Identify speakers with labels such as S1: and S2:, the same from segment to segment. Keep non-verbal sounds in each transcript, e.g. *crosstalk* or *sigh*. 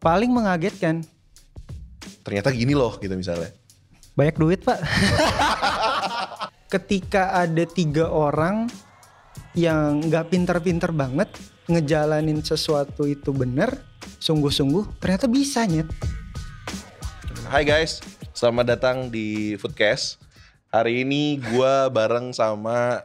S1: Paling mengagetkan.
S2: Ternyata gini loh gitu misalnya.
S1: Banyak duit pak. *laughs* Ketika ada tiga orang yang nggak pinter-pinter banget ngejalanin sesuatu itu bener, sungguh-sungguh ternyata bisa nyet.
S2: Hai guys, selamat datang di Foodcast. Hari ini gua bareng sama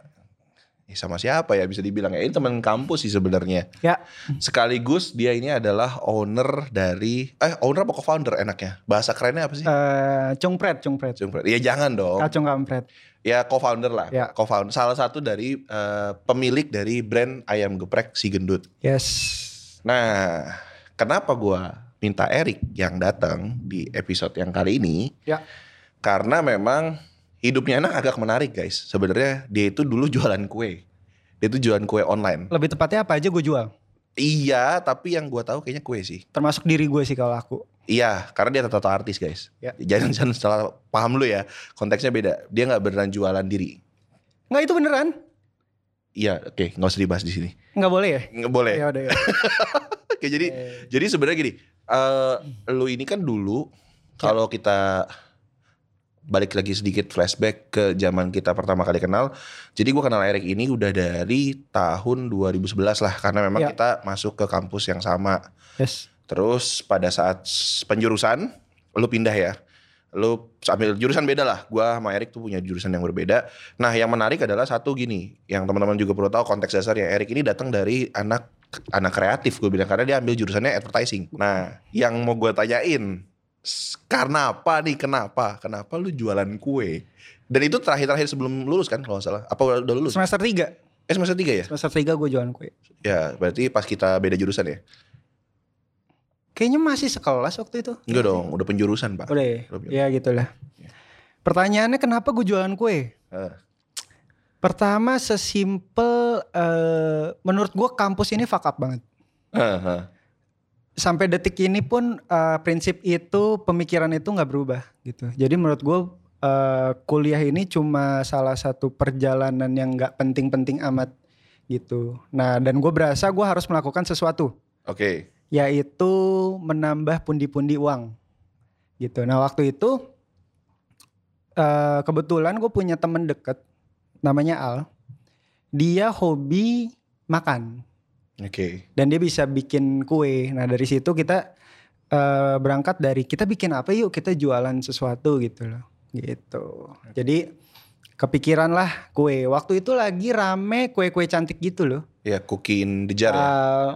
S2: eh, sama siapa ya bisa dibilang ya ini teman kampus sih sebenarnya.
S1: Ya,
S2: Sekaligus dia ini adalah owner dari eh owner apa co-founder enaknya? Bahasa kerennya apa sih?
S1: eh cungpret, cungpret.
S2: Jungpret. Ya jangan dong.
S1: Kacung kampret.
S2: Ya co-founder lah.
S1: Ya.
S2: Co-founder salah satu dari eh, pemilik dari brand ayam geprek si gendut.
S1: Yes.
S2: Nah, kenapa gua minta Erik yang datang di episode yang kali ini?
S1: Ya.
S2: Karena memang hidupnya anak agak menarik guys. Sebenarnya dia itu dulu jualan kue. Dia itu jualan kue online.
S1: Lebih tepatnya apa aja gue jual.
S2: Iya, tapi yang gua tahu kayaknya kue sih.
S1: Termasuk diri gue sih kalau aku.
S2: Iya, karena dia tato artis guys.
S1: Ya.
S2: Jangan jangan salah paham lu ya. Konteksnya beda. Dia nggak beneran jualan diri.
S1: Nggak itu beneran?
S2: Iya, oke, nggak usah dibahas di sini.
S1: Nggak boleh ya?
S2: Nggak boleh.
S1: Ya udah ya. *laughs*
S2: Oke, jadi
S1: Eh,
S2: jadi sebenarnya gini, eh lu ini kan dulu kalau kita balik lagi sedikit flashback ke zaman kita pertama kali kenal. Jadi gua kenal Erik ini udah dari tahun 2011 lah karena memang
S1: Ya.
S2: kita masuk ke kampus yang sama.
S1: Yes.
S2: Terus pada saat penjurusan lu pindah ya. Lu ambil jurusan beda lah. Gua sama Erik tuh punya jurusan yang berbeda. Nah, yang menarik adalah satu gini, yang teman-teman juga perlu tahu konteks dasarnya. Erik ini datang dari anak anak kreatif gue bilang karena dia ambil jurusannya advertising. Nah, yang mau gue tanyain, karena apa nih? Kenapa? Kenapa lu jualan kue? Dan itu terakhir-terakhir sebelum lulus kan kalau salah. Apa udah lulus?
S1: Semester 3.
S2: Eh semester 3 ya?
S1: Semester 3 gue jualan kue.
S2: Ya, berarti pas kita beda jurusan ya?
S1: Kayaknya masih sekelas waktu itu.
S2: Enggak dong, udah penjurusan, Pak.
S1: Udah ya? Ya gitulah. Pertanyaannya kenapa gue jualan kue?
S2: Eh.
S1: Pertama sesimpel eh, menurut gue kampus ini fuck up banget.
S2: Heeh.
S1: Sampai detik ini pun eh, prinsip itu pemikiran itu nggak berubah gitu. Jadi menurut gue eh, kuliah ini cuma salah satu perjalanan yang nggak penting-penting amat gitu. Nah dan gue berasa gue harus melakukan sesuatu
S2: Oke.
S1: yaitu menambah pundi-pundi uang gitu. Nah waktu itu eh, kebetulan gue punya temen deket namanya Al. Dia hobi makan
S2: Oke.
S1: dan dia bisa bikin kue. Nah dari situ kita eh, berangkat dari kita bikin apa yuk kita jualan sesuatu gitu loh. Gitu. Jadi kepikiran lah kue. Waktu itu lagi rame kue-kue cantik gitu loh.
S2: Ya, cookie in the jar ya.
S1: Eh,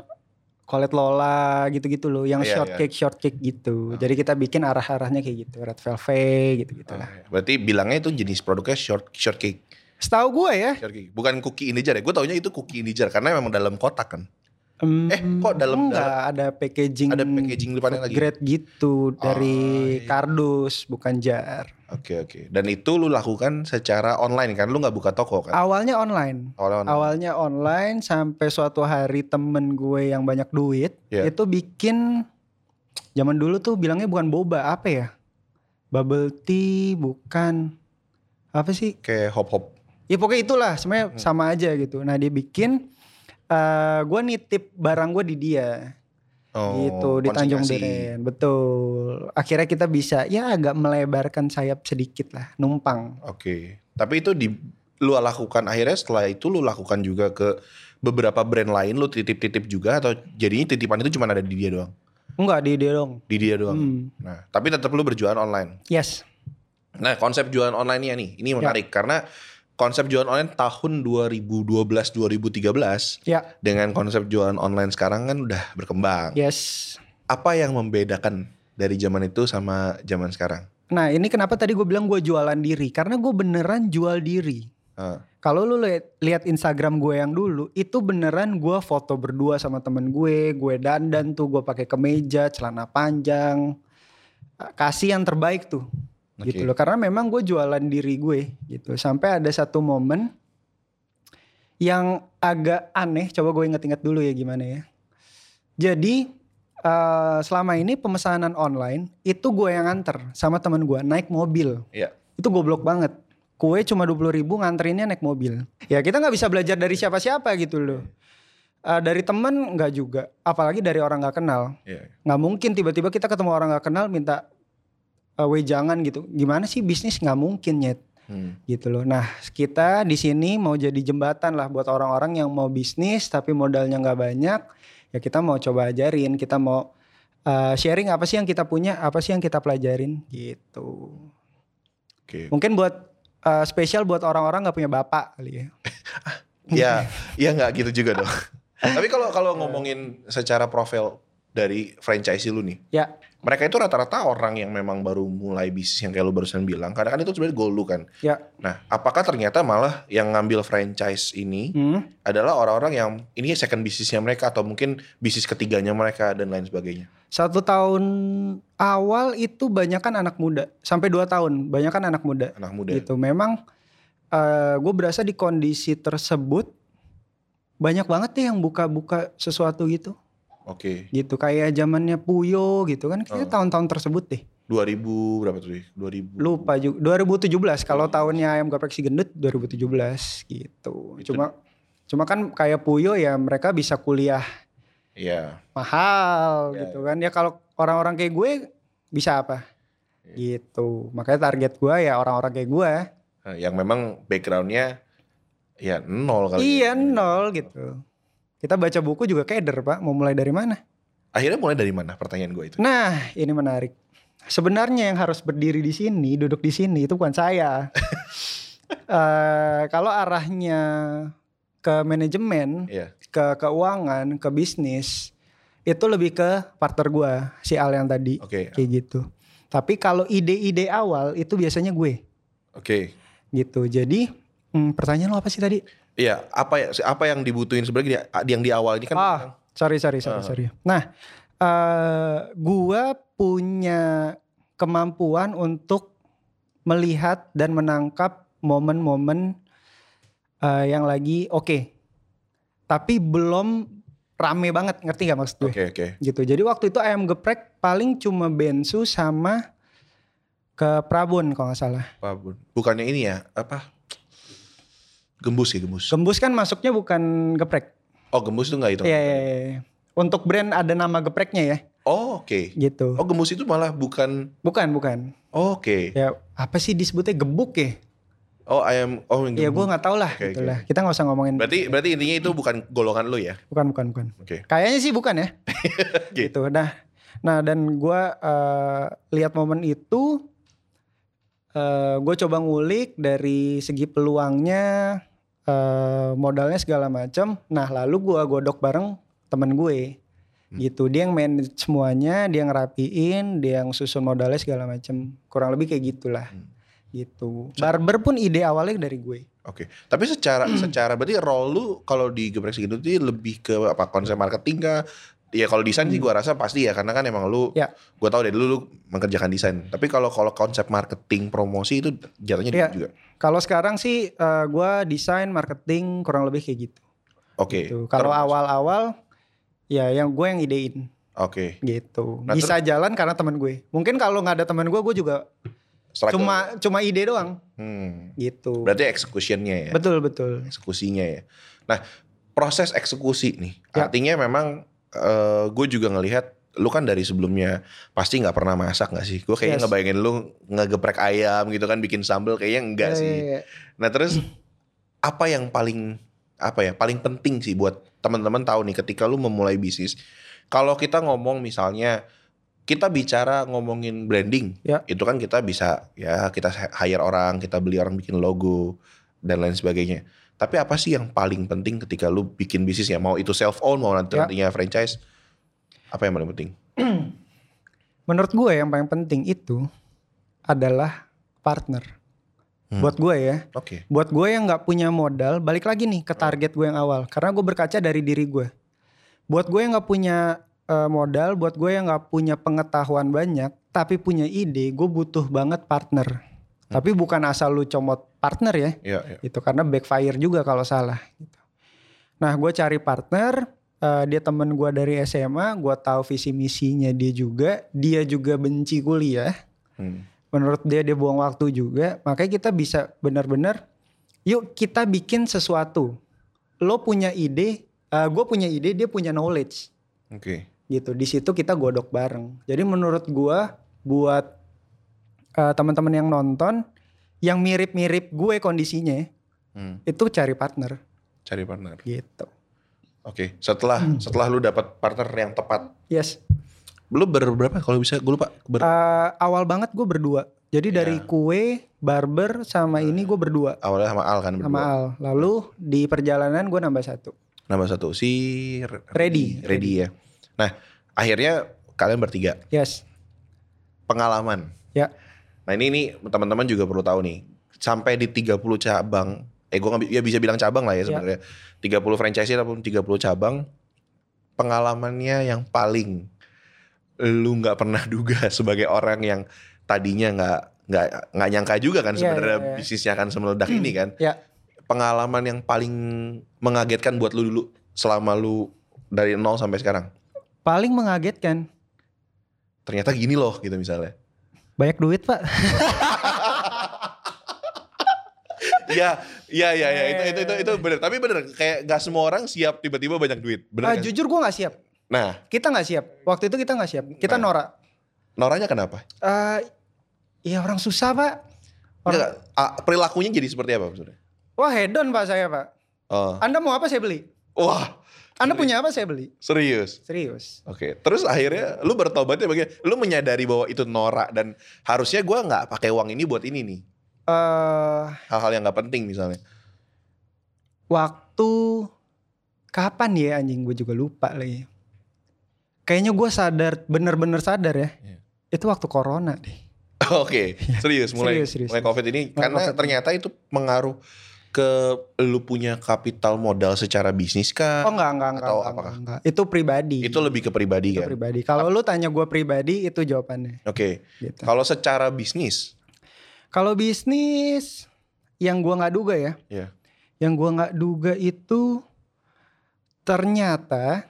S1: Colette Lola gitu-gitu loh, yang
S2: Iya,
S1: shortcake shortcake gitu. Jadi kita bikin arah-arahnya kayak gitu, red velvet gitu-gitu
S2: Oh,
S1: lah.
S2: ya. Berarti bilangnya itu jenis produknya short shortcake.
S1: Setahu gue ya.
S2: Bukan cookie in the jar ya. Gue taunya itu cookie in the jar karena memang dalam kotak kan.
S1: em,
S2: Eh, kok dalam-
S1: enggak ada packaging
S2: Ada packaging depannya lagi.
S1: grade gitu dari
S2: iya.
S1: kardus bukan jar.
S2: Oke oke. Dan itu lu lakukan secara online kan? Lu nggak buka toko kan?
S1: Awalnya online.
S2: Awalnya online.
S1: Awalnya online sampai suatu hari temen gue yang banyak duit
S2: Iya.
S1: itu bikin zaman dulu tuh bilangnya bukan boba apa ya? Bubble tea bukan apa sih?
S2: Kayak hop hop.
S1: Ya pokoknya itulah sebenarnya
S2: Hmm.
S1: sama aja gitu. Nah dia bikin eh gue nitip barang gue di dia
S2: Oh,
S1: gitu di Tanjung. Duren. Betul. Akhirnya kita bisa ya agak melebarkan sayap sedikit lah, numpang.
S2: Oke. Tapi itu di lu lakukan akhirnya setelah itu lu lakukan juga ke beberapa brand lain lu titip-titip juga atau jadinya titipan itu cuma ada di dia doang?
S1: Enggak di dia dong.
S2: Di dia doang.
S1: Hmm.
S2: Nah, tapi tetap lu berjualan online.
S1: Yes.
S2: Nah, konsep jualan online nih, ini
S1: Ya.
S2: menarik karena konsep jualan online tahun 2012-2013
S1: Ya.
S2: dengan konsep jualan online sekarang kan udah berkembang.
S1: Yes.
S2: Apa yang membedakan dari zaman itu sama zaman sekarang?
S1: Nah ini kenapa tadi gue bilang gue jualan diri karena gue beneran jual diri.
S2: Ah,
S1: Kalau lu lihat Instagram gue yang dulu itu beneran gue foto berdua sama temen gue, gue dandan tuh gue pakai kemeja, celana panjang, kasih yang terbaik tuh,
S2: Oke.
S1: gitu loh. Karena memang gue jualan diri gue gitu. Sampai ada satu momen yang agak aneh, coba gue inget-inget dulu ya gimana ya. Jadi eh, selama ini pemesanan online itu gue yang nganter sama temen gue naik mobil.
S2: Iya.
S1: Itu goblok banget. Kue cuma 20 ribu nganterinnya naik mobil. Ya kita nggak bisa belajar dari siapa-siapa gitu loh. Eh, dari temen nggak juga, apalagi dari orang nggak kenal.
S2: Iya.
S1: Nggak mungkin tiba-tiba kita ketemu orang nggak kenal minta eh, wejangan gitu. Gimana sih bisnis nggak mungkin nyet
S2: Hmm.
S1: gitu loh. Nah kita di sini mau jadi jembatan lah buat orang-orang yang mau bisnis tapi modalnya nggak banyak. Ya kita mau coba ajarin, kita mau eh, sharing apa sih yang kita punya, apa sih yang kita pelajarin gitu.
S2: Oke.
S1: Mungkin buat eh, spesial buat orang-orang nggak punya bapak kali ya. *laughs*
S2: Ya, ya nggak gitu juga dong. *laughs* Tapi kalau kalau ngomongin secara profil dari franchise lu nih,
S1: Ya,
S2: mereka itu rata-rata orang yang memang baru mulai bisnis yang kayak lu barusan bilang. Karena kan itu sebenarnya goal lu kan.
S1: ya.
S2: Nah, apakah ternyata malah yang ngambil franchise ini
S1: Hmm.
S2: adalah orang-orang yang ini second bisnisnya mereka atau mungkin bisnis ketiganya mereka dan lain sebagainya?
S1: Satu tahun awal itu banyak kan anak muda, sampai dua tahun banyak kan anak muda.
S2: Anak muda.
S1: gitu. Memang gue berasa di kondisi tersebut banyak banget deh yang buka-buka sesuatu gitu,
S2: Oke.
S1: gitu kayak zamannya Puyo gitu kan, kayaknya
S2: Oh.
S1: tahun-tahun tersebut deh.
S2: 2000 berapa tuh? 2000.
S1: Lupa juga 2017 kalau tahunnya ayam geprek si gendut 2017 gitu.
S2: Itu-
S1: Cuma cuma kan kayak Puyo ya mereka bisa kuliah
S2: Iya.
S1: mahal
S2: Ya,
S1: gitu kan. Ya kalau orang-orang kayak gue bisa apa?
S2: Iya.
S1: Gitu. Makanya target gue ya orang-orang kayak gue.
S2: Yang memang backgroundnya ya nol kali.
S1: Iya
S2: ya.
S1: nol gitu. Kita baca buku juga keder pak. Mau mulai dari mana?
S2: Akhirnya mulai dari mana pertanyaan gue itu?
S1: Nah ini menarik. Sebenarnya yang harus berdiri di sini, duduk di sini itu bukan saya. *laughs* Eh, kalau arahnya ke manajemen,
S2: Iya.
S1: ke keuangan, ke bisnis, itu lebih ke partner gua si Al yang tadi
S2: Oke.
S1: kayak gitu. Tapi kalau ide-ide awal itu biasanya gue
S2: Oke.
S1: gitu. Jadi hmm, pertanyaan lo apa sih tadi?
S2: Iya, apa ya apa yang dibutuhin sebenarnya di- yang di awal ini kan
S1: Ah, sorry sorry sorry
S2: Ah.
S1: sorry. Nah, eh gua punya kemampuan untuk melihat dan menangkap momen-momen eh, yang lagi oke, tapi belum rame banget, ngerti gak maksud gue?
S2: Oke, oke.
S1: Gitu. Jadi waktu itu ayam geprek paling cuma Bensu sama ke Prabon kalau nggak salah.
S2: Pak Bun. Bukannya ini ya, apa? Gembus ya, gembus.
S1: Gembus kan masuknya bukan geprek.
S2: Oh, gembus itu enggak itu?
S1: Iya, iya, iya. Untuk brand ada nama gepreknya ya,
S2: Oh, oke.
S1: gitu.
S2: Oh, gembus itu malah bukan
S1: Bukan, bukan.
S2: oh, oke.
S1: Ya apa sih disebutnya gebuk ya?
S2: Oh, ayam oh yang
S1: Ya
S2: gembus.
S1: gue nggak tahu lah,
S2: Oke,
S1: gitu
S2: oke.
S1: lah. Kita nggak usah ngomongin.
S2: Berarti berarti intinya itu bukan golongan lu ya?
S1: Bukan, bukan, bukan.
S2: Oke.
S1: Kayaknya sih bukan ya. *laughs*
S2: Oke.
S1: gitu. Nah, nah dan gue eh, lihat momen itu, eh gue coba ngulik dari segi peluangnya, eh modalnya segala macam. Nah, lalu gue godok bareng temen gue.
S2: Hmm.
S1: Gitu, dia yang manage semuanya, dia yang ngerapiin, dia yang susun modalnya segala macam. Kurang lebih kayak gitulah.
S2: Hmm.
S1: Gitu. Barber pun ide awalnya dari gue.
S2: Oke. Tapi secara *clears throat* secara berarti role lu kalau di geprek segitu tuh lebih ke apa konsep marketing kah? Ya kalau desain sih gua rasa pasti ya karena kan emang lu
S1: Hmm. Ya.
S2: gua tahu dari dulu lu mengerjakan desain. Tapi kalau kalau konsep marketing promosi itu jatuhnya
S1: Ya.
S2: juga.
S1: Kalau sekarang sih eh, gue desain marketing kurang lebih kayak gitu.
S2: Oke.
S1: Gitu. Kalau
S2: Terus-
S1: awal-awal ya yang gue yang idein
S2: Oke.
S1: gitu.
S2: Nah,
S1: Bisa jalan karena teman gue. Mungkin kalau nggak ada teman gue, gue juga
S2: Struggle.
S1: cuma cuma ide doang
S2: Hmm.
S1: gitu.
S2: Berarti executionnya ya.
S1: Betul betul.
S2: Eksekusinya ya. Nah, proses eksekusi nih.
S1: Ya.
S2: Artinya memang eh gue juga ngelihat lu kan dari sebelumnya pasti nggak pernah masak nggak sih? Gue kayaknya
S1: Yes.
S2: ngebayangin lu ngegeprek ayam gitu kan bikin sambal kayaknya enggak
S1: Ya,
S2: sih.
S1: ya, ya.
S2: Nah terus apa yang paling apa ya paling penting sih buat teman-teman tahu nih ketika lu memulai bisnis. Kalau kita ngomong misalnya kita bicara ngomongin branding,
S1: Ya.
S2: itu kan kita bisa ya kita hire orang, kita beli orang bikin logo dan lain sebagainya. Tapi apa sih yang paling penting ketika lu bikin bisnis ya mau itu self own mau nanti
S1: Ya.
S2: nantinya franchise? Apa yang paling penting? *clears throat*
S1: Menurut gue yang paling penting itu adalah partner.
S2: Hmm.
S1: Buat gue ya.
S2: Oke.
S1: Buat gue yang nggak punya modal, balik lagi nih ke target gue yang awal. Karena gue berkaca dari diri gue. Buat gue yang nggak punya eh, modal, buat gue yang nggak punya pengetahuan banyak, tapi punya ide, gue butuh banget partner. Tapi bukan asal lu comot partner ya,
S2: Iya, iya.
S1: itu karena backfire juga kalau salah. Gitu. Nah, gue cari partner, eh, dia temen gue dari SMA, gue tahu visi misinya dia juga, dia juga benci kuliah
S2: Hmm.
S1: menurut dia dia buang waktu juga makanya kita bisa benar-benar yuk kita bikin sesuatu lo punya ide gue punya ide, dia punya knowledge
S2: Oke.
S1: gitu. Di situ kita godok bareng. Jadi menurut gua buat eh, teman-teman yang nonton yang mirip-mirip gue kondisinya
S2: Hmm,
S1: itu cari partner
S2: cari partner.
S1: gitu.
S2: Oke, setelah
S1: Hmm.
S2: setelah lu dapat partner yang tepat,
S1: Yes.
S2: lu berberapa kalau bisa gue lupa. Ber,
S1: Eh, awal banget gue berdua. Jadi dari
S2: Ya.
S1: kue, barber sama ini gue berdua
S2: awalnya sama Al kan berdua.
S1: sama Al. Lalu di perjalanan gue nambah satu.
S2: Nama satu si Re-
S1: Ready.
S2: Ready ya. Nah, akhirnya kalian bertiga
S1: Yes.
S2: pengalaman.
S1: Ya.
S2: Nah, ini nih teman-teman juga perlu tahu nih. Sampai di 30 cabang, eh gue ya bisa bilang cabang lah ya
S1: Ya.
S2: sebenarnya. 30 franchise ataupun 30 cabang pengalamannya yang paling lu nggak pernah duga *laughs* sebagai orang yang tadinya nggak nggak nggak nyangka juga kan
S1: Iya,
S2: sebenarnya
S1: iya, iya.
S2: bisnisnya akan semeledak ini kan.
S1: Ya.
S2: Pengalaman yang paling mengagetkan buat lu dulu selama lu dari nol sampai sekarang.
S1: Paling mengagetkan.
S2: Ternyata gini loh gitu misalnya.
S1: Banyak duit pak.
S2: Iya, iya, iya, ya. itu itu itu itu bener. Tapi bener, kayak gak semua orang siap tiba-tiba banyak duit. Bener
S1: Ah,
S2: kan?
S1: jujur gue nggak siap.
S2: Nah,
S1: Kita nggak siap. Waktu itu kita nggak siap. Kita
S2: Nah.
S1: norak.
S2: noranya kenapa?
S1: Eh, ya orang susah pak. Orang,
S2: Enggak, ah, perilakunya jadi seperti apa maksudnya?
S1: wah hedon pak saya pak.
S2: Oh.
S1: Anda mau apa saya beli.
S2: Wah,
S1: Anda punya apa saya beli.
S2: serius.
S1: Serius.
S2: Oke, terus akhirnya lu bertobatnya bagaimana? Lu menyadari bahwa itu norak dan harusnya gua nggak pakai uang ini buat ini nih.
S1: eh
S2: Hal-hal yang nggak penting misalnya.
S1: waktu kapan ya anjing gue juga lupa lagi. Kayaknya gue sadar, bener-bener sadar ya.
S2: Iya.
S1: Itu waktu corona deh. *laughs*
S2: Oke, serius mulai
S1: Serius, serius,
S2: mulai
S1: serius.
S2: covid ini
S1: Mulai
S2: karena
S1: COVID.
S2: ternyata itu mengaruh ke lu punya kapital modal secara bisnis kah?
S1: Oh enggak, enggak, enggak.
S2: Atau
S1: enggak,
S2: apakah?
S1: enggak. Itu pribadi.
S2: Itu lebih ke pribadi
S1: Itu
S2: kan?
S1: pribadi. Kalau lu tanya gue pribadi itu jawabannya.
S2: Oke.
S1: Gitu.
S2: Kalau secara bisnis,
S1: Kalau bisnis yang gua nggak duga ya.
S2: Iya.
S1: Yang gua nggak duga itu ternyata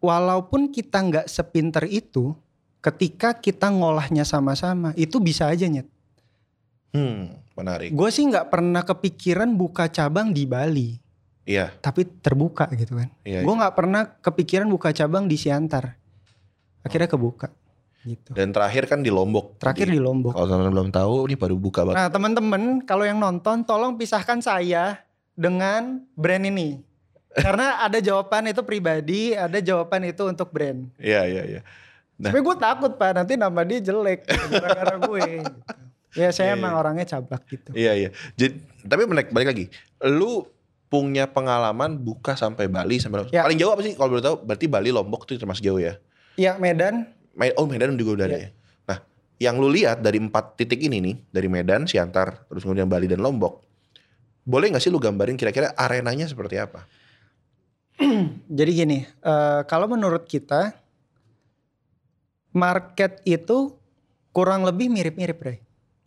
S1: walaupun kita nggak sepinter itu, ketika kita ngolahnya sama-sama itu bisa aja nyet.
S2: hmm, menarik.
S1: Gue sih nggak pernah kepikiran buka cabang di Bali,
S2: Iya,
S1: tapi terbuka gitu kan.
S2: iya.
S1: Gue nggak pernah kepikiran buka cabang di Siantar, akhirnya kebuka. Gitu.
S2: Dan terakhir kan di Lombok.
S1: Terakhir di Lombok.
S2: Kalau teman-teman belum tahu, ini baru buka banget.
S1: Nah teman-teman kalau yang nonton tolong pisahkan saya dengan brand ini. *laughs* Karena ada jawaban itu pribadi, ada jawaban itu untuk brand.
S2: Iya, iya, iya. Nah.
S1: Tapi gue takut pak nanti nama dia jelek gara-gara gue. *laughs* gitu. Ya
S2: Iya,
S1: saya emang
S2: iya.
S1: orangnya cablak gitu.
S2: Iya, iya. Jadi, tapi balik, balik lagi. Lu punya pengalaman buka sampai Bali sampai
S1: Ya.
S2: paling jauh apa sih kalau boleh tahu? Berarti Bali Lombok tuh termasuk jauh ya.
S1: Ya Medan,
S2: Me- Oh Medan juga udah ada
S1: Iya.
S2: ya. Nah, yang lu lihat dari empat titik ini nih, dari Medan, Siantar, terus kemudian Bali dan Lombok, boleh nggak sih lu gambarin kira-kira arenanya seperti apa? *clears throat*
S1: jadi gini, eh, kalau menurut kita market itu kurang lebih mirip-mirip Ray.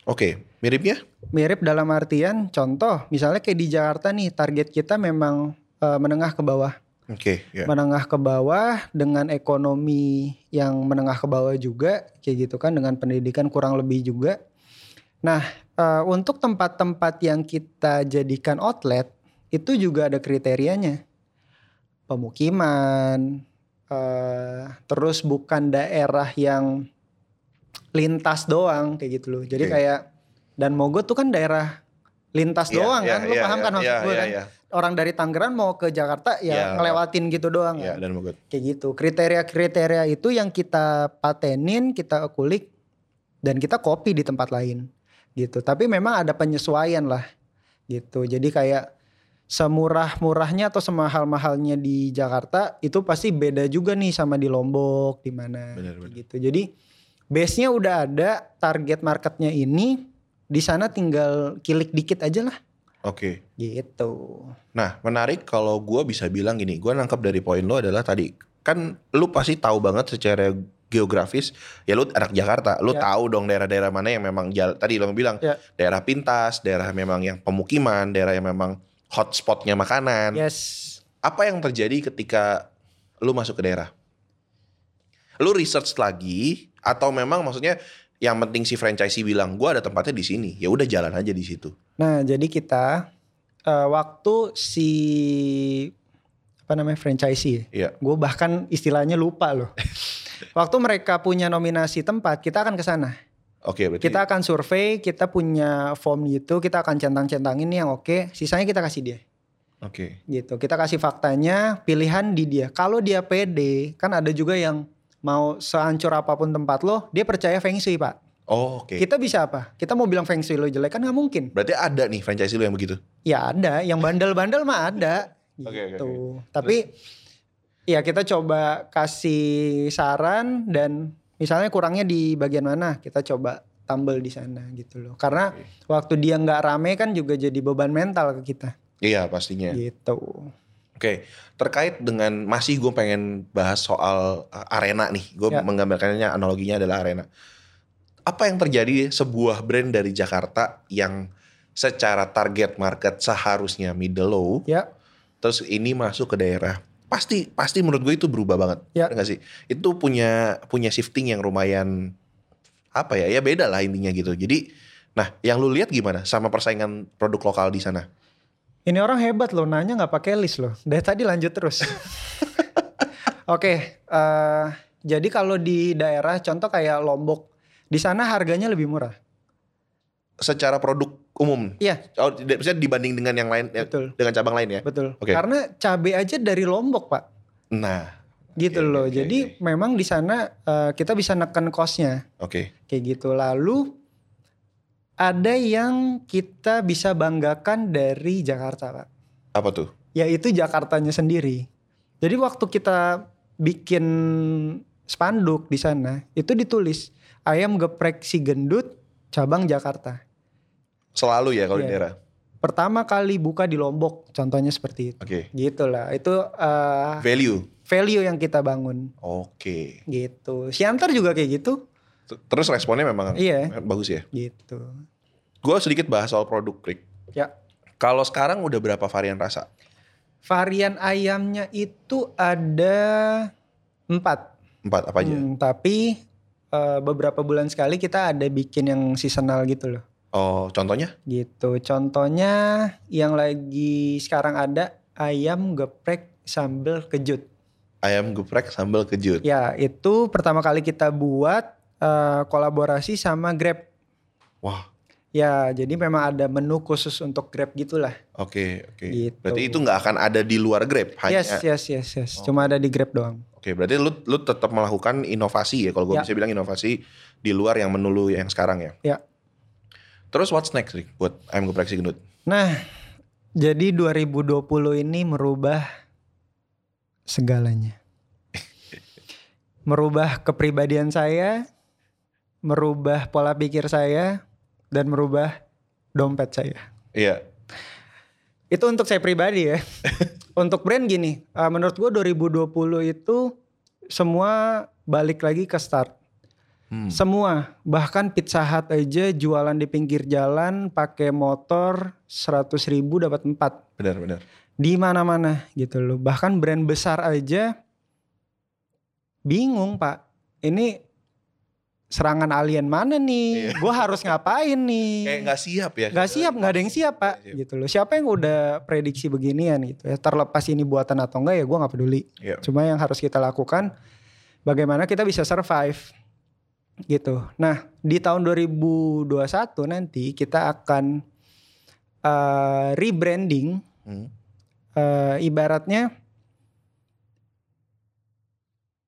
S2: Oke, miripnya?
S1: Mirip dalam artian contoh misalnya kayak di Jakarta nih target kita memang eh, menengah ke bawah.
S2: Oke, ya.
S1: menengah ke bawah dengan ekonomi yang menengah ke bawah juga kayak gitu kan dengan pendidikan kurang lebih juga. Nah, eh, untuk tempat-tempat yang kita jadikan outlet itu juga ada kriterianya. Pemukiman eh, terus bukan daerah yang lintas doang kayak gitu loh. Jadi
S2: Oke.
S1: kayak dan Mogot tuh kan daerah lintas
S2: Iya,
S1: doang
S2: iya,
S1: kan. Lu
S2: iya,
S1: paham
S2: iya,
S1: kan maksud
S2: iya,
S1: gue
S2: iya,
S1: kan?
S2: iya.
S1: orang dari Tangerang mau ke Jakarta ya
S2: Ya,
S1: ngelewatin gitu doang
S2: Iya,
S1: kan.
S2: dan Mogot.
S1: kayak gitu kriteria-kriteria itu yang kita patenin kita kulik dan kita copy di tempat lain gitu tapi memang ada penyesuaian lah gitu jadi kayak semurah-murahnya atau semahal-mahalnya di Jakarta itu pasti beda juga nih sama di Lombok di mana gitu jadi base-nya udah ada target marketnya ini di sana tinggal kilik dikit aja lah
S2: Oke.
S1: gitu
S2: Nah, menarik kalau gua bisa bilang gini, gua nangkap dari poin lo adalah tadi kan lu pasti tahu banget secara geografis ya lu anak Jakarta, lu
S1: Ya.
S2: tahu dong daerah-daerah mana yang memang jal- tadi lo bilang
S1: Ya.
S2: daerah pintas, daerah memang yang pemukiman, daerah yang memang hotspotnya makanan.
S1: yes
S2: Apa yang terjadi ketika lu masuk ke daerah? Lu research lagi atau memang maksudnya yang penting si franchisee bilang gua ada tempatnya di sini, ya udah jalan aja di situ.
S1: Nah, jadi kita eh, waktu si apa namanya franchisee.
S2: Iya.
S1: Gue bahkan istilahnya lupa loh. *laughs* Waktu mereka punya nominasi tempat, kita akan ke sana.
S2: Oke, berarti
S1: Kita akan survei, kita punya form gitu, kita akan centang-centangin nih yang oke, sisanya kita kasih dia.
S2: Oke.
S1: Gitu. Kita kasih faktanya, pilihan di dia. Kalau dia pede, kan ada juga yang mau sehancur apa pun tempat lo, dia percaya feng shui, Pak.
S2: Oh, oke.
S1: Kita bisa apa? Kita mau bilang feng shui lo jelek kan nggak mungkin.
S2: Berarti ada nih franchise lu yang begitu.
S1: Ya ada, yang bandel-bandel mah ada. *laughs*
S2: Oke,
S1: Gitu.
S2: oke,
S1: Tapi ya kita coba kasih saran dan misalnya kurangnya di bagian mana, kita coba tambel di sana gitu loh. Karena
S2: Oke.
S1: waktu dia nggak rame kan juga jadi beban mental ke kita.
S2: Iya, pastinya.
S1: Gitu.
S2: Oke, terkait dengan masih gue pengen bahas soal uh, arena nih. Gue
S1: Ya.
S2: menggambarkannya analoginya adalah arena. Apa yang terjadi sebuah brand dari Jakarta yang secara target market seharusnya middle low,
S1: Ya,
S2: terus ini masuk ke daerah, pasti pasti menurut gue itu berubah banget,
S1: Ya.
S2: Bener nggak sih? Itu punya punya shifting yang lumayan apa ya? Ya beda lah intinya gitu. Jadi, nah yang lu lihat gimana sama persaingan produk lokal di sana?
S1: Ini orang hebat loh, nanya nggak pakai list loh. Dari tadi lanjut terus. *laughs* Oke, eh, jadi kalau di daerah contoh kayak Lombok, di sana harganya lebih murah.
S2: Secara produk umum,
S1: Iya,
S2: oh, bisa dibanding dengan yang lain, ya,
S1: betul.
S2: dengan cabang lain ya?
S1: Betul.
S2: Oke.
S1: Karena cabai aja dari Lombok, Pak.
S2: Nah,
S1: Gitu
S2: Oke,
S1: loh.
S2: oke,
S1: Jadi
S2: oke.
S1: memang di sana eh, kita bisa neken kosnya
S2: oke.
S1: kayak gitu. Lalu ada yang kita bisa banggakan dari Jakarta, Pak.
S2: Apa tuh?
S1: Yaitu Jakartanya sendiri. Jadi waktu kita bikin spanduk di sana, itu ditulis ayam geprek si gendut cabang Jakarta.
S2: Selalu ya kalau di
S1: Iya.
S2: daerah.
S1: Pertama kali buka di Lombok, contohnya seperti itu.
S2: Oke.
S1: Gitu lah. Itu eh,
S2: Value.
S1: value yang kita bangun.
S2: Oke.
S1: gitu. Siantar juga kayak gitu,
S2: Terus responnya memang
S1: Iya.
S2: bagus ya.
S1: gitu.
S2: Gue sedikit bahas soal produk, Rick.
S1: Ya.
S2: Kalau sekarang udah berapa varian rasa?
S1: Varian ayamnya itu ada empat,
S2: Empat apa aja?
S1: Hmm, tapi eh, beberapa bulan sekali kita ada bikin yang seasonal gitu loh,
S2: Oh, contohnya?
S1: gitu. Contohnya yang lagi sekarang ada ayam geprek sambal kejut.
S2: Ayam geprek sambal kejut.
S1: Ya itu pertama kali kita buat eh, kolaborasi sama Grab.
S2: Wah,
S1: Ya jadi memang ada menu khusus untuk Grab gitulah.
S2: oke, oke.
S1: Gitu.
S2: Berarti itu nggak akan ada di luar Grab, hanya
S1: Yes, yes, yes, yes.
S2: Oh.
S1: Cuma ada di Grab doang.
S2: Oke, berarti lu lu tetap melakukan inovasi ya kalau gue
S1: Ya.
S2: bisa bilang inovasi di luar yang menu lu yang sekarang ya.
S1: Ya.
S2: Terus what's next Rick, buat ayam geprek si gendut?
S1: Nah, jadi 2020 ini merubah segalanya. *laughs* merubah kepribadian saya, merubah pola pikir saya, dan merubah dompet saya.
S2: Iya.
S1: Itu untuk saya pribadi ya. *laughs* untuk brand gini, uh, menurut gue 2020 itu semua balik lagi ke start.
S2: Hmm.
S1: Semua, bahkan Pizza Hut aja jualan di pinggir jalan pakai motor 100 ribu dapat 4
S2: Benar, benar.
S1: di mana-mana gitu loh. Bahkan brand besar aja bingung pak. Ini serangan alien mana nih?
S2: Iya.
S1: Gue harus ngapain nih?
S2: Kayak nggak siap ya.
S1: Gak siap, nggak ada yang siap pak,
S2: Iya.
S1: gitu loh. Siapa yang udah prediksi beginian gitu ya? Terlepas ini buatan atau enggak ya, gue nggak peduli.
S2: Iya.
S1: Cuma yang harus kita lakukan, bagaimana kita bisa survive, gitu. Nah, di tahun 2021 nanti kita akan eh, rebranding,
S2: Hmm.
S1: eh, ibaratnya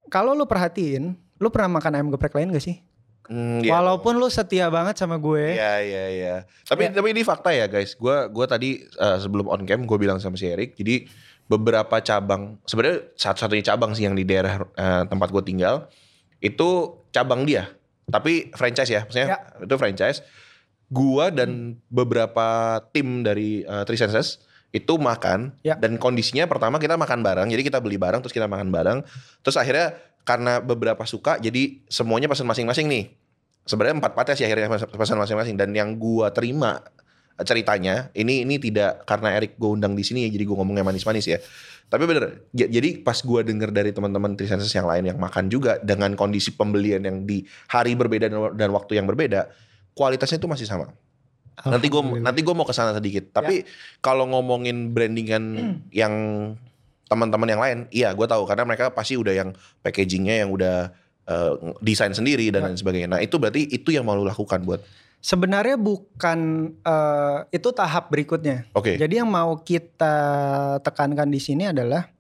S1: kalau lu perhatiin, lu pernah makan ayam geprek lain gak sih?
S2: Hmm, iya.
S1: Walaupun lu setia banget sama gue,
S2: Iya iya iya. Tapi
S1: Ya.
S2: tapi ini fakta ya guys. Gua gua tadi eh, sebelum on cam gue bilang sama si Erik. Jadi beberapa cabang sebenarnya satu-satunya cabang sih yang di daerah eh, tempat gue tinggal itu cabang dia. Tapi franchise ya, maksudnya
S1: Ya.
S2: itu franchise. Gua dan beberapa tim dari uh, Three Senses itu makan
S1: Ya.
S2: dan kondisinya pertama kita makan bareng. Jadi kita beli bareng terus kita makan bareng. Terus akhirnya karena beberapa suka jadi semuanya pesan masing-masing nih. Sebenarnya empat pates ya akhirnya pes- pesan masing-masing dan yang gua terima ceritanya ini ini tidak karena Erik gue undang di sini ya jadi gue ngomongnya manis-manis ya. Tapi bener, jadi pas gua denger dari teman-teman Trisenses yang lain yang makan juga dengan kondisi pembelian yang di hari berbeda dan, waktu yang berbeda, kualitasnya itu masih sama. Nanti gue
S1: Alhamdulillah.
S2: nanti gue mau ke sana sedikit. Tapi kalau ngomongin brandingan yang teman-teman yang lain, iya gue tahu karena mereka pasti udah yang packagingnya yang udah eh, desain sendiri dan
S1: Ya.
S2: lain sebagainya. Nah itu berarti itu yang mau lu lakukan buat,
S1: Sebenarnya bukan eh, itu tahap berikutnya.
S2: oke,
S1: Jadi yang mau kita tekankan di sini adalah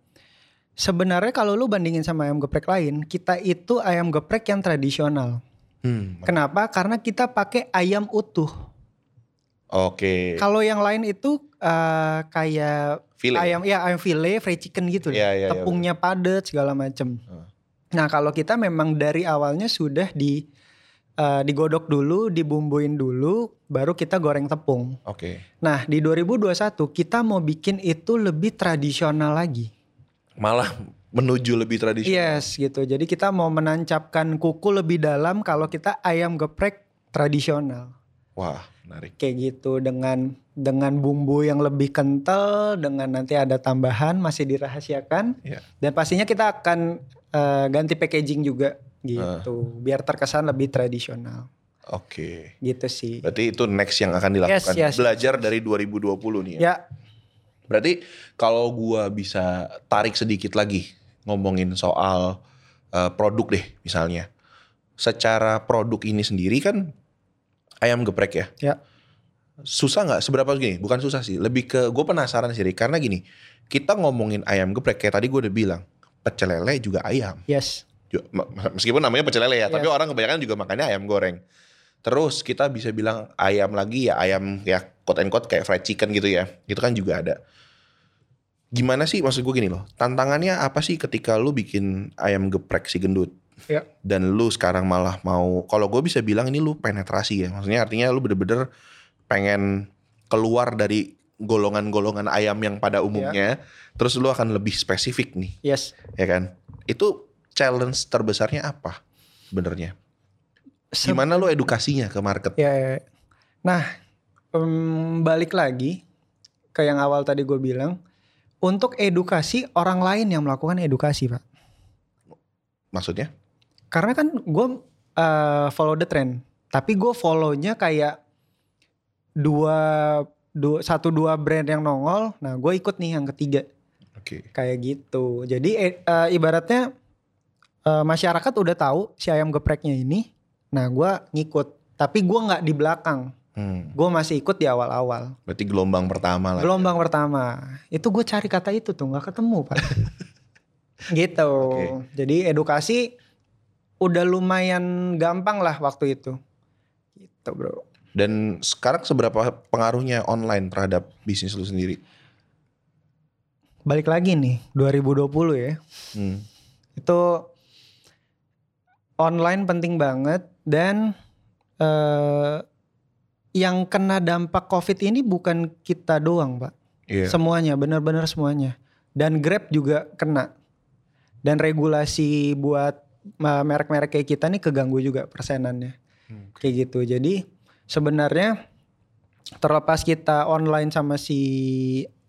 S1: sebenarnya kalau lu bandingin sama ayam geprek lain, kita itu ayam geprek yang tradisional.
S2: Hmm,
S1: Kenapa? Karena kita pakai ayam utuh.
S2: oke,
S1: Kalau yang lain itu eh, kayak
S2: File.
S1: ayam ya ayam file, fried chicken gitu.
S2: Iya, iya,
S1: Tepungnya padat segala macem.
S2: Hmm.
S1: Nah kalau kita memang dari awalnya sudah di eh, digodok dulu, dibumbuin dulu, baru kita goreng tepung.
S2: oke.
S1: Nah di 2021 kita mau bikin itu lebih tradisional lagi.
S2: Malah menuju lebih tradisional.
S1: Yes gitu. Jadi kita mau menancapkan kuku lebih dalam kalau kita ayam geprek tradisional.
S2: Wah, menarik.
S1: Kayak gitu dengan dengan bumbu yang lebih kental, dengan nanti ada tambahan masih dirahasiakan.
S2: Iya.
S1: Dan pastinya kita akan eh, ganti packaging juga gitu, biar terkesan lebih tradisional.
S2: Oke.
S1: Gitu sih.
S2: Berarti itu next yang akan dilakukan.
S1: Yes, yes,
S2: Belajar dari 2020 nih ya.
S1: Ya,
S2: Berarti kalau gua bisa tarik sedikit lagi ngomongin soal eh, produk deh misalnya. Secara produk ini sendiri kan ayam geprek ya.
S1: Ya.
S2: Susah nggak? Seberapa gini? Bukan susah sih. Lebih ke gue penasaran sih karena gini. Kita ngomongin ayam geprek kayak tadi gue udah bilang. Pecel lele juga ayam.
S1: yes.
S2: Meskipun namanya pecel lele ya, tapi
S1: Yes.
S2: orang kebanyakan juga makannya ayam goreng. Terus kita bisa bilang ayam lagi ya ayam ya quote and quote kayak fried chicken gitu ya. Itu kan juga ada. Gimana sih maksud gue gini loh. Tantangannya apa sih ketika lu bikin ayam geprek si gendut?
S1: Ya.
S2: Dan lu sekarang malah mau kalau gue bisa bilang ini lu penetrasi ya. Maksudnya artinya lu bener-bener pengen keluar dari golongan-golongan ayam yang pada umumnya. Terus lu akan lebih spesifik nih
S1: Yes.
S2: ya kan? Itu challenge terbesarnya apa sebenarnya?
S1: Se-
S2: Gimana lu edukasinya ke market?
S1: Ya, ya. Nah, em, balik lagi ke yang awal tadi gue bilang, untuk edukasi orang lain yang melakukan edukasi, Pak.
S2: Maksudnya?
S1: Karena kan gue eh, follow the trend, tapi gue follownya kayak dua, dua satu dua brand yang nongol. Nah, gue ikut nih yang ketiga
S2: Oke.
S1: kayak gitu. Jadi eh, ibaratnya eh, masyarakat udah tahu si ayam gepreknya ini. Nah, gue ngikut, tapi gue nggak di belakang.
S2: Hmm,
S1: Gue masih ikut di awal-awal.
S2: berarti gelombang pertama lah.
S1: Gelombang pertama. Itu gue cari kata itu tuh nggak ketemu pak. *laughs* gitu.
S2: Oke.
S1: Jadi edukasi udah lumayan gampang lah waktu itu. Gitu bro.
S2: Dan sekarang seberapa pengaruhnya online terhadap bisnis lu sendiri?
S1: Balik lagi nih 2020 ya.
S2: Hmm.
S1: Itu online penting banget dan eh, yang kena dampak covid ini bukan kita doang pak.
S2: Iya.
S1: Semuanya, benar-benar semuanya. Dan Grab juga kena. Dan regulasi buat merek-merek kayak kita nih keganggu juga persenannya.
S2: Hmm.
S1: Kayak gitu. Jadi sebenarnya terlepas kita online sama si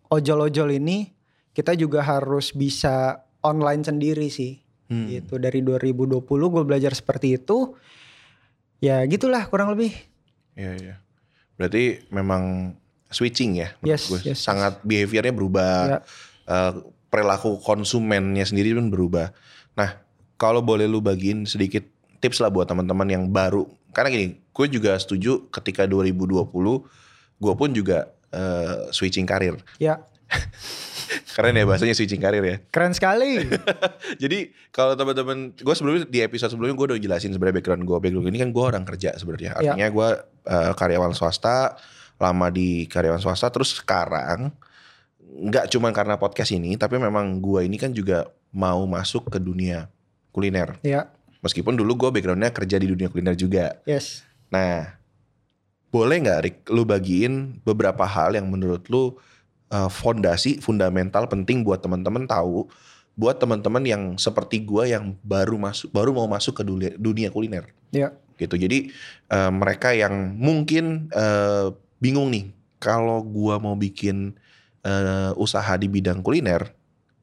S1: ojol-ojol ini, kita juga harus bisa online sendiri sih.
S2: Hmm.
S1: Gitu. Dari 2020 gue belajar seperti itu. Ya gitulah kurang lebih.
S2: Iya, iya. Berarti memang switching ya menurut
S1: Yes,
S2: gue.
S1: yes, yes.
S2: Sangat behaviornya berubah.
S1: Ya.
S2: Eh, perilaku konsumennya sendiri pun berubah. Nah, kalau boleh lu bagiin sedikit tips lah buat teman-teman yang baru. Karena gini, gue juga setuju ketika 2020 gue pun juga eh, switching karir.
S1: Ya *laughs*
S2: Keren ya bahasanya switching karir ya.
S1: keren sekali. *laughs*
S2: Jadi kalau teman-teman, gue sebelumnya di episode sebelumnya gue udah jelasin sebenarnya background gue. Background ini kan gue orang kerja sebenarnya.
S1: Ya.
S2: Artinya gue eh, karyawan swasta, lama di karyawan swasta. Terus sekarang nggak cuma karena podcast ini, tapi memang gue ini kan juga mau masuk ke dunia kuliner.
S1: ya
S2: Meskipun dulu gue backgroundnya kerja di dunia kuliner juga.
S1: yes.
S2: Nah, boleh nggak Rick, lu bagiin beberapa hal yang menurut lu uh, fondasi, fundamental penting buat teman-teman tahu, buat teman-teman yang seperti gua yang baru masuk, baru mau masuk ke dunia, dunia kuliner,
S1: Ya.
S2: gitu. Jadi uh, mereka yang mungkin uh, bingung nih, kalau gua mau bikin uh, usaha di bidang kuliner,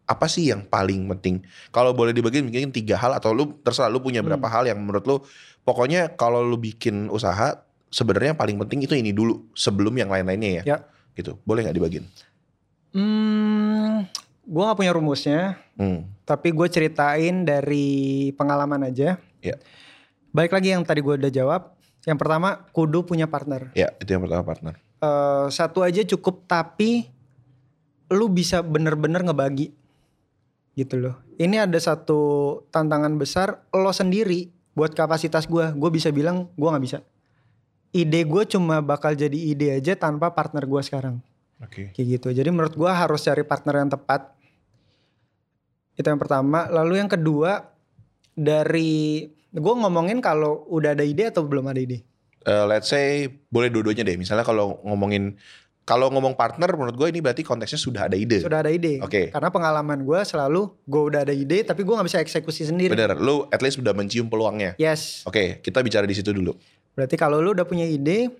S2: apa sih yang paling penting? Kalau boleh dibagi mungkin tiga hal atau lu terserah lu punya berapa hal yang menurut lu pokoknya kalau lu bikin usaha sebenarnya paling penting itu ini dulu sebelum yang lain-lainnya ya.
S1: Ya.
S2: Gitu. Boleh nggak dibagiin?
S1: Hmm, gue nggak punya rumusnya,
S2: Hmm.
S1: tapi gue ceritain dari pengalaman aja.
S2: Ya.
S1: Baik lagi yang tadi gue udah jawab. Yang pertama, kudu punya partner.
S2: Ya, itu yang pertama partner.
S1: Eh, satu aja cukup, tapi lu bisa bener-bener ngebagi. Gitu loh. Ini ada satu tantangan besar, lo sendiri buat kapasitas gue. Gue bisa bilang gue nggak bisa. Ide gue cuma bakal jadi ide aja tanpa partner gue sekarang.
S2: Oke.
S1: Kayak gitu. Jadi menurut gua harus cari partner yang tepat. Itu yang pertama. Lalu yang kedua dari gue ngomongin kalau udah ada ide atau belum ada ide.
S2: Eh, let's say boleh dua-duanya deh. Misalnya kalau ngomongin kalau ngomong partner menurut gue ini berarti konteksnya sudah ada ide.
S1: Sudah ada ide.
S2: Oke.
S1: Karena pengalaman gua selalu gue udah ada ide tapi gua nggak bisa eksekusi sendiri.
S2: Bener, lu at least udah mencium peluangnya.
S1: Yes.
S2: Oke, kita bicara di situ dulu.
S1: Berarti kalau lu udah punya ide,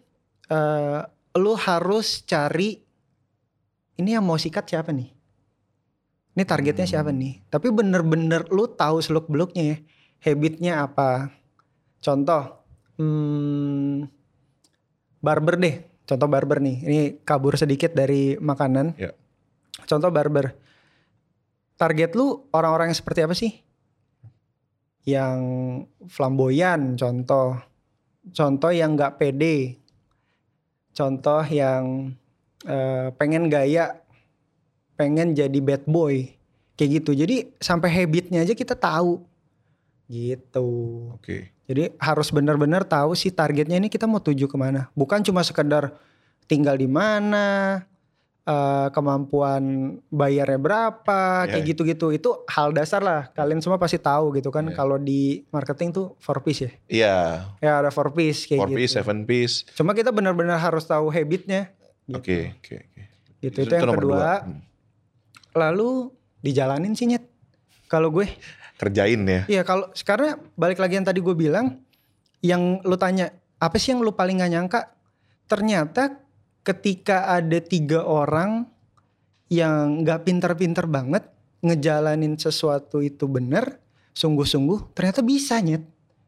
S1: eh lu harus cari ini yang mau sikat siapa nih? Ini targetnya siapa
S2: Hmm.
S1: nih? Tapi bener-bener lu tahu seluk beluknya ya, habitnya apa? Contoh, hmm, barber deh. Contoh barber nih. Ini kabur sedikit dari makanan.
S2: Ya.
S1: Contoh barber. Target lu orang-orang yang seperti apa sih? Yang flamboyan, contoh contoh yang nggak pede, contoh yang eh, pengen gaya, pengen jadi bad boy, kayak gitu. Jadi sampai habitnya aja kita tahu, gitu.
S2: Oke.
S1: Jadi harus benar-benar tahu sih targetnya ini kita mau tuju ke mana. Bukan cuma sekedar tinggal di mana, eh, kemampuan bayarnya berapa,
S2: Ya,
S1: kayak
S2: ya.
S1: gitu-gitu. Itu hal dasar lah. Kalian semua pasti tahu gitu kan.
S2: Ya.
S1: Kalau di marketing tuh four piece ya.
S2: Iya,
S1: Ya ada four piece kayak
S2: four
S1: gitu.
S2: piece, seven piece.
S1: Cuma kita benar-benar harus tahu habitnya. Gitu.
S2: Oke, oke, oke.
S1: Gitu. Itu, yang kedua.
S2: dua. Hmm.
S1: Lalu dijalanin sih nyet. Kalau gue,
S2: Kerjain ya.
S1: iya kalau karena balik lagi yang tadi gue bilang, yang lu tanya apa sih yang lu paling gak nyangka? Ternyata ketika ada tiga orang yang nggak pinter-pinter banget ngejalanin sesuatu itu bener, sungguh-sungguh, ternyata bisa nyet.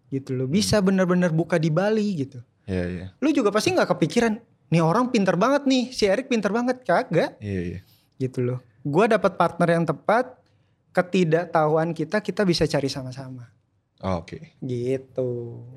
S1: Gitu loh, bisa bener-bener buka di Bali gitu.
S2: Iya, iya.
S1: Lu juga pasti nggak kepikiran, nih orang pinter banget nih, si Erik pinter banget, kagak
S2: Iya, iya.
S1: gitu loh. Gua dapat partner yang tepat, ketidaktahuan kita kita bisa cari sama-sama.
S2: Oh, Oke.
S1: Gitu.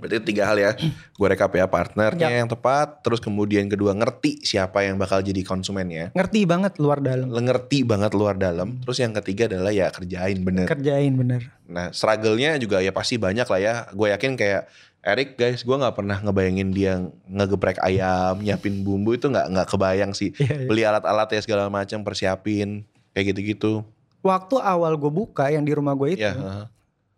S2: Berarti tiga hal ya. Gue rekap ya partnernya
S1: Ya.
S2: yang tepat, terus kemudian kedua ngerti siapa yang bakal jadi konsumennya.
S1: Ngerti banget luar dalam.
S2: Ngerti banget luar dalam. Terus yang ketiga adalah ya kerjain bener.
S1: Kerjain bener.
S2: Nah, struggle-nya juga ya pasti banyak lah ya. Gue yakin kayak Erik guys, gue nggak pernah ngebayangin dia ngegeprek ayam, nyiapin bumbu itu nggak nggak kebayang sih.
S1: Iya, iya.
S2: Beli alat-alat ya segala macam, persiapin kayak gitu-gitu.
S1: Waktu awal gue buka yang di rumah gue itu,
S2: Ya, heeh.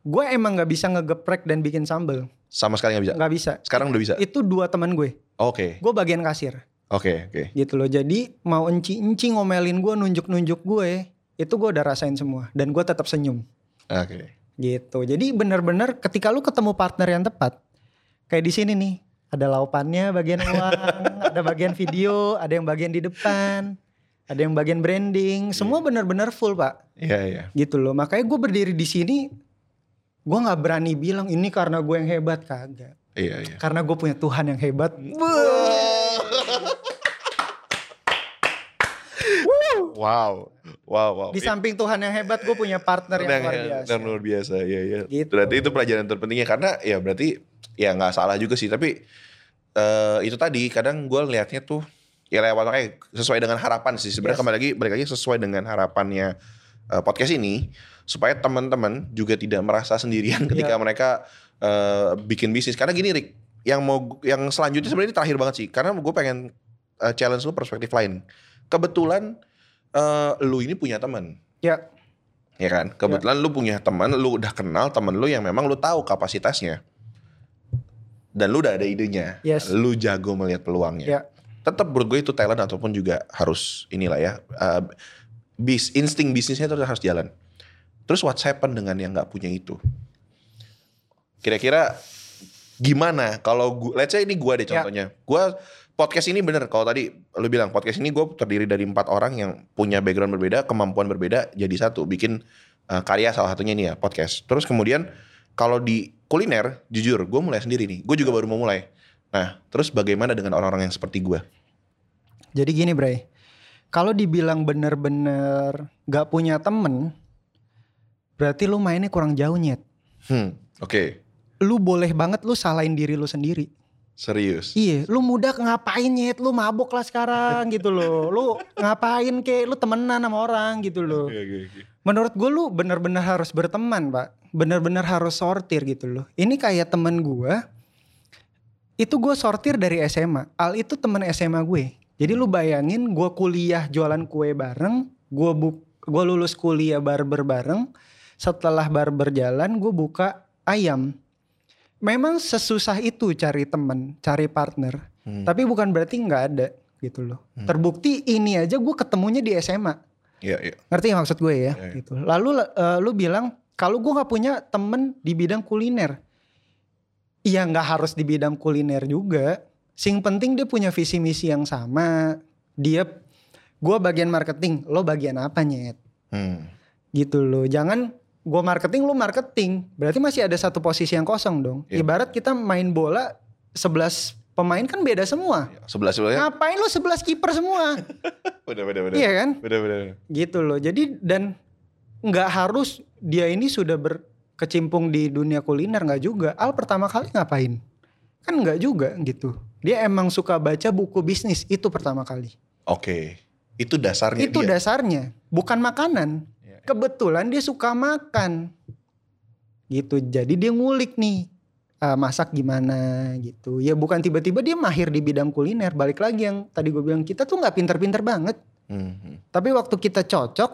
S1: gue emang nggak bisa ngegeprek dan bikin sambel.
S2: sama sekali nggak bisa.
S1: Nggak bisa.
S2: Sekarang udah bisa.
S1: Itu dua teman gue.
S2: Oke,
S1: Gue bagian kasir.
S2: oke, oke.
S1: Gitu loh. Jadi mau enci-enci ngomelin gue, nunjuk-nunjuk gue, itu gue udah rasain semua. Dan gue tetap senyum.
S2: Oke.
S1: gitu jadi benar-benar ketika lu ketemu partner yang tepat kayak di sini nih ada laupannya bagian uang *laughs* ada bagian video ada yang bagian di depan ada yang bagian branding semua benar-benar full pak
S2: Iya, iya.
S1: gitu loh makanya gue berdiri di sini gue nggak berani bilang ini karena gue yang hebat kagak
S2: Iya, iya.
S1: karena gue punya Tuhan yang hebat *laughs*
S2: Wow, wow, wow.
S1: di samping Tuhan yang hebat gue punya partner yang
S2: Dan-
S1: luar biasa
S2: Dan luar biasa, ya, ya.
S1: Gitu.
S2: Berarti itu pelajaran terpentingnya karena ya berarti ya nggak salah juga sih. Tapi eh itu tadi kadang gue liatnya tuh ya lewat eh, sesuai dengan harapan sih. Sebenarnya
S1: Yes.
S2: kembali lagi balik lagi sesuai dengan harapannya eh, podcast ini supaya teman-teman juga tidak merasa sendirian *laughs* ketika
S1: Iya.
S2: mereka eh, bikin bisnis. Karena gini Rick, yang mau yang selanjutnya sebenarnya ini terakhir banget sih. Karena gue pengen eh, challenge lu perspektif lain. Kebetulan eh, lu ini punya teman
S1: ya
S2: ya kan kebetulan lu punya teman lu udah kenal teman lu yang memang lu tahu kapasitasnya dan lu udah ada idenya
S1: Yes.
S2: lu jago melihat peluangnya
S1: Ya.
S2: Tetap menurut gue itu talent ataupun juga harus inilah ya uh, bis insting bisnisnya itu harus jalan. Terus what's happen dengan yang nggak punya itu? Kira-kira gimana kalau gue let's say ini gue deh
S1: Ya.
S2: contohnya. Gue podcast ini bener kalau tadi lu bilang podcast ini gue terdiri dari empat orang yang punya background berbeda kemampuan berbeda jadi satu bikin uh, karya salah satunya ini ya podcast. Terus kemudian kalau di kuliner jujur gue mulai sendiri nih. Gue juga baru mau mulai nah terus bagaimana dengan orang-orang yang seperti gue
S1: Jadi gini Bray, kalau dibilang bener-bener gak punya temen, berarti lu mainnya kurang jauh nyet.
S2: Hmm, oke.
S1: Lu boleh banget lu salahin diri lu sendiri.
S2: Serius.
S1: Iya, lu muda ngapain nyet, lu mabok lah sekarang gitu loh. Lu ngapain kek, lu temenan sama orang gitu loh.
S2: Oke, oke, oke.
S1: Menurut gue lu bener-bener harus berteman pak. Bener-bener harus sortir gitu loh. Ini kayak temen gue, itu gue sortir dari SMA. Al itu temen SMA gue. Jadi lu bayangin gue kuliah jualan kue bareng, gue buk, gue lulus kuliah barber bareng. Setelah barber jalan, gue buka ayam. Memang sesusah itu cari temen, cari partner.
S2: Hmm.
S1: Tapi bukan berarti nggak ada gitu loh.
S2: Hmm.
S1: Terbukti ini aja gue ketemunya di SMA.
S2: Iya, iya.
S1: Ngerti maksud gue ya?
S2: Iya, iya.
S1: Gitu. Lalu eh, lu bilang kalau gue nggak punya temen di bidang kuliner, iya nggak harus di bidang kuliner juga. Sing penting dia punya visi misi yang sama. Dia, gue bagian marketing, lo bagian apa nyet?
S2: Hmm.
S1: Gitu loh. Jangan gue marketing, lu marketing. Berarti masih ada satu posisi yang kosong dong.
S2: Iya.
S1: Ibarat kita main bola 11 pemain kan beda semua.
S2: Sebelah sebelahnya.
S1: Ngapain lu 11 kiper semua?
S2: Bener, bener, bener.
S1: iya kan?
S2: Bener, bener.
S1: gitu loh jadi dan nggak harus dia ini sudah berkecimpung di dunia kuliner nggak juga Al pertama kali ngapain kan nggak juga gitu dia emang suka baca buku bisnis itu pertama kali
S2: Oke. Itu dasarnya
S1: itu
S2: dia.
S1: dasarnya bukan makanan
S2: Iya.
S1: kebetulan dia suka makan gitu jadi dia ngulik nih ah, masak gimana gitu ya bukan tiba-tiba dia mahir di bidang kuliner balik lagi yang tadi gue bilang kita tuh nggak pinter-pinter banget
S2: Hmm, hmm,
S1: tapi waktu kita cocok,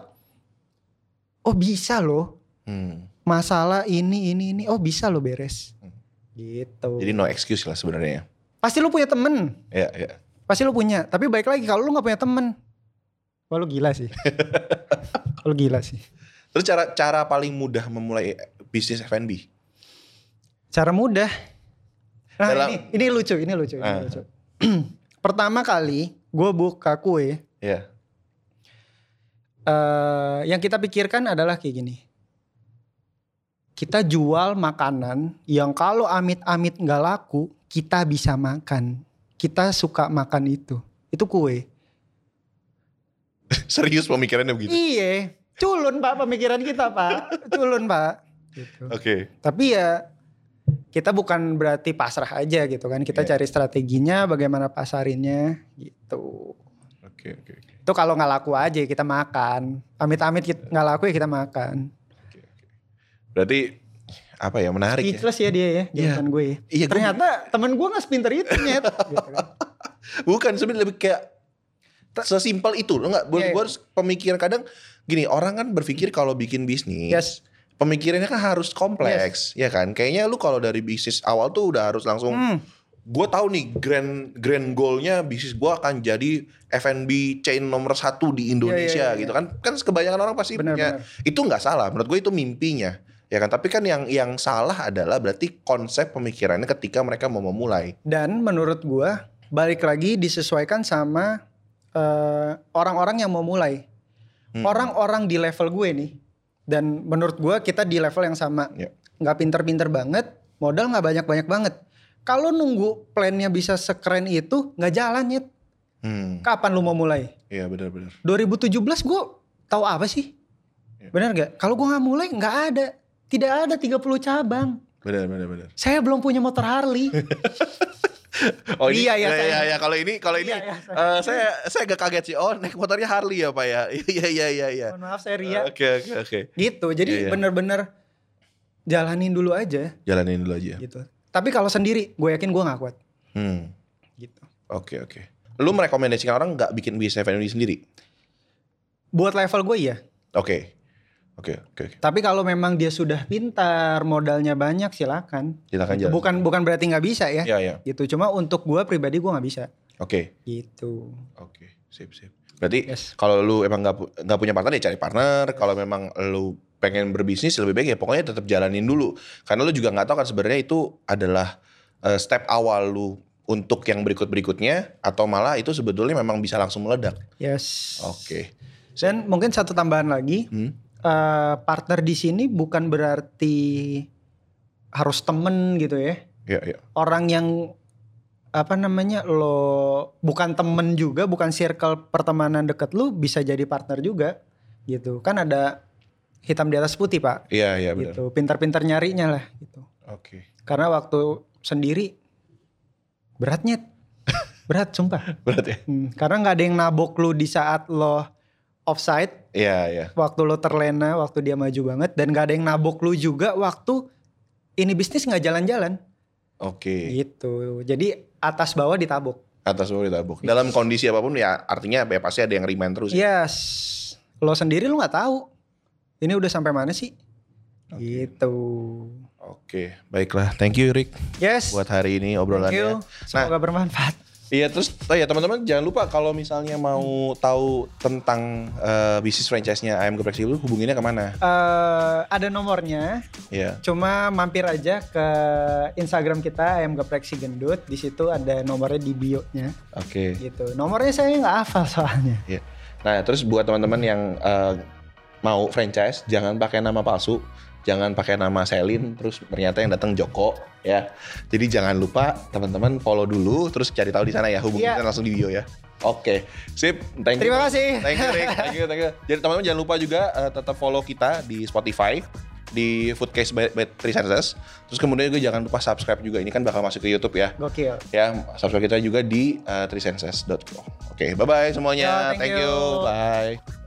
S1: oh bisa loh.
S2: hmm.
S1: Masalah ini ini ini, oh bisa loh beres.
S2: Hmm.
S1: Gitu.
S2: Jadi no excuse lah sebenarnya.
S1: pasti lu punya temen,
S2: Iya, iya.
S1: pasti lu punya. Tapi baik lagi kalau lu nggak punya temen, wah lu gila sih. *laughs* lu gila sih.
S2: Terus cara cara paling mudah memulai bisnis F&B?
S1: Cara mudah. Nah
S2: Dalam-
S1: ini, ini lucu, ini lucu, ini
S2: Ah.
S1: lucu. *clears throat* Pertama kali gue buka kue,
S2: Iya.
S1: eh yang kita pikirkan adalah kayak gini. Kita jual makanan yang kalau amit-amit nggak laku, kita bisa makan. Kita suka makan itu. Itu kue. *laughs*
S2: Serius pemikirannya begitu?
S1: Iya, culun pak pemikiran kita pak, *laughs* culun pak. Gitu.
S2: Oke.
S1: Tapi ya kita bukan berarti pasrah aja gitu kan. Kita
S2: Iya.
S1: cari strateginya, bagaimana pasarinnya gitu.
S2: Oke, oke, oke.
S1: Itu kalau nggak laku aja kita makan. Amit-amit nggak laku ya kita makan.
S2: Berarti apa ya menarik ya?
S1: Speechless ya dia ya,
S2: Iya.
S1: jawaban gue. ya.
S2: Iya, gue-
S1: Ternyata temen gue gak sepinter itu nyet. gitu *laughs* kan.
S2: Bukan sebenarnya lebih kayak sesimpel itu lo nggak? Gue
S1: Iya, iya.
S2: harus pemikiran kadang gini orang kan berpikir kalau bikin bisnis,
S1: Yes.
S2: pemikirannya kan harus kompleks, ya kan? Kayaknya lu kalau dari bisnis awal tuh udah harus langsung
S1: Hmm,
S2: gue tahu nih grand grand goalnya bisnis gue akan jadi F&B chain nomor satu di Indonesia
S1: Iya, iya, iya.
S2: gitu kan kan kebanyakan orang pasti
S1: Benar,
S2: punya
S1: benar.
S2: itu nggak salah menurut gue itu mimpinya ya kan tapi kan yang yang salah adalah berarti konsep pemikirannya ketika mereka mau memulai
S1: Dan menurut gue balik lagi disesuaikan sama eh, orang-orang yang mau mulai.
S2: Hmm.
S1: Orang-orang di level gue nih. Dan menurut gue kita di level yang sama.
S2: Ya.
S1: Nggak pinter-pinter banget, modal nggak banyak-banyak banget. Kalau nunggu plannya bisa sekeren itu nggak jalan nyet.
S2: hmm
S1: Kapan lu mau mulai?
S2: iya benar-benar
S1: 2017 gue tahu apa sih?
S2: Ya.
S1: Bener gak? Kalau gue nggak mulai nggak ada. Tidak ada 30 cabang.
S2: benar benar benar
S1: Saya belum punya motor Harley. *laughs*
S2: oh ini
S1: Iya, iya,
S2: ya,
S1: saya-
S2: ya, ya, kalau ini kalau ini
S1: Iya, iya,
S2: eh, saya saya agak kaget sih oh naik motornya Harley ya pak ya *laughs* iya iya iya iya
S1: Mohon maaf saya Ria.
S2: oke oke oke
S1: Gitu. Jadi
S2: Iya, iya.
S1: bener-bener jalanin dulu aja
S2: jalanin dulu aja
S1: gitu. Tapi kalau sendiri gue yakin gue nggak kuat.
S2: hmm
S1: Gitu.
S2: Oke oke. Lu merekomendasikan orang nggak bikin bisnis sendiri?
S1: Buat level gue ya.
S2: Oke. Oke oke. oke.
S1: Tapi kalau memang dia sudah pintar, modalnya banyak silakan.
S2: Silakan jalan.
S1: Bukan bukan berarti nggak bisa ya.
S2: Ya ya.
S1: Gitu. Cuma untuk gue pribadi gue nggak bisa.
S2: Oke
S1: Gitu.
S2: oke. Sip sip. Berarti
S1: Yes.
S2: kalau lu emang nggak nggak punya partner ya cari partner. Kalau memang lu pengen berbisnis lebih baik ya pokoknya tetap jalanin dulu. Karena lu juga nggak tahu kan sebenarnya itu adalah eh, step awal lu untuk yang berikut berikutnya atau malah itu sebetulnya memang bisa langsung meledak.
S1: Yes.
S2: Oke.
S1: Dan mungkin satu tambahan lagi.
S2: Hmm.
S1: Eh, partner di sini bukan berarti harus temen gitu ya.
S2: Ya ya.
S1: Orang yang apa namanya lo bukan temen juga bukan circle pertemanan deket lu bisa jadi partner juga gitu kan ada hitam di atas putih pak
S2: Iya, iya benar.
S1: gitu pintar-pintar nyarinya lah gitu
S2: Oke.
S1: karena waktu sendiri beratnya *laughs* berat sumpah
S2: Berat ya?
S1: Hmm, karena nggak ada yang nabok lu di saat lo offside
S2: Iya, iya.
S1: waktu lo terlena waktu dia maju banget dan nggak ada yang nabok lu juga waktu ini bisnis nggak jalan-jalan
S2: Oke.
S1: gitu jadi atas bawah ditabok
S2: Atas bawah ditabuk. Dalam kondisi apa pun ya artinya ya pasti ada yang remind terus. ya.
S1: yes lo sendiri lo nggak tahu ini udah sampai mana sih gitu
S2: Oke, baiklah. Thank you Rick
S1: yes
S2: buat hari ini
S1: thank
S2: obrolannya.
S1: you semoga bermanfaat
S2: Iya terus oh ya teman-teman jangan lupa kalau misalnya mau tahu tentang eh, bisnis franchise-nya ayam geprek lu hubunginnya ke mana?
S1: Eh, ada nomornya
S2: Iya.
S1: Cuma mampir aja ke Instagram kita ayam geprek si gendut. Di situ ada nomornya di bio-nya
S2: Oke.
S1: gitu. Nomornya saya nggak hafal soalnya.
S2: Iya. Nah terus buat teman-teman yang eh, mau franchise jangan pakai nama palsu, jangan pakai nama Selin. Terus ternyata yang datang Joko ya. Jadi jangan lupa teman-teman follow dulu, terus cari tahu di sana ya hubungin
S1: Iya.
S2: kita langsung di bio ya. Oke, sip. Thank you.
S1: Terima kasih.
S2: Thank you, Rick. Thank you, thank you. Jadi teman-teman jangan lupa juga eh, tetap follow kita di Spotify, di Foodcase by, by Three Senses. Terus kemudian juga jangan lupa subscribe juga. Ini kan bakal masuk ke YouTube ya.
S1: Gokil.
S2: Ya, subscribe kita juga di uh, threesenses.com. Oke, bye-bye semuanya.
S1: Yo, thank
S2: thank you.
S1: you.
S2: Bye.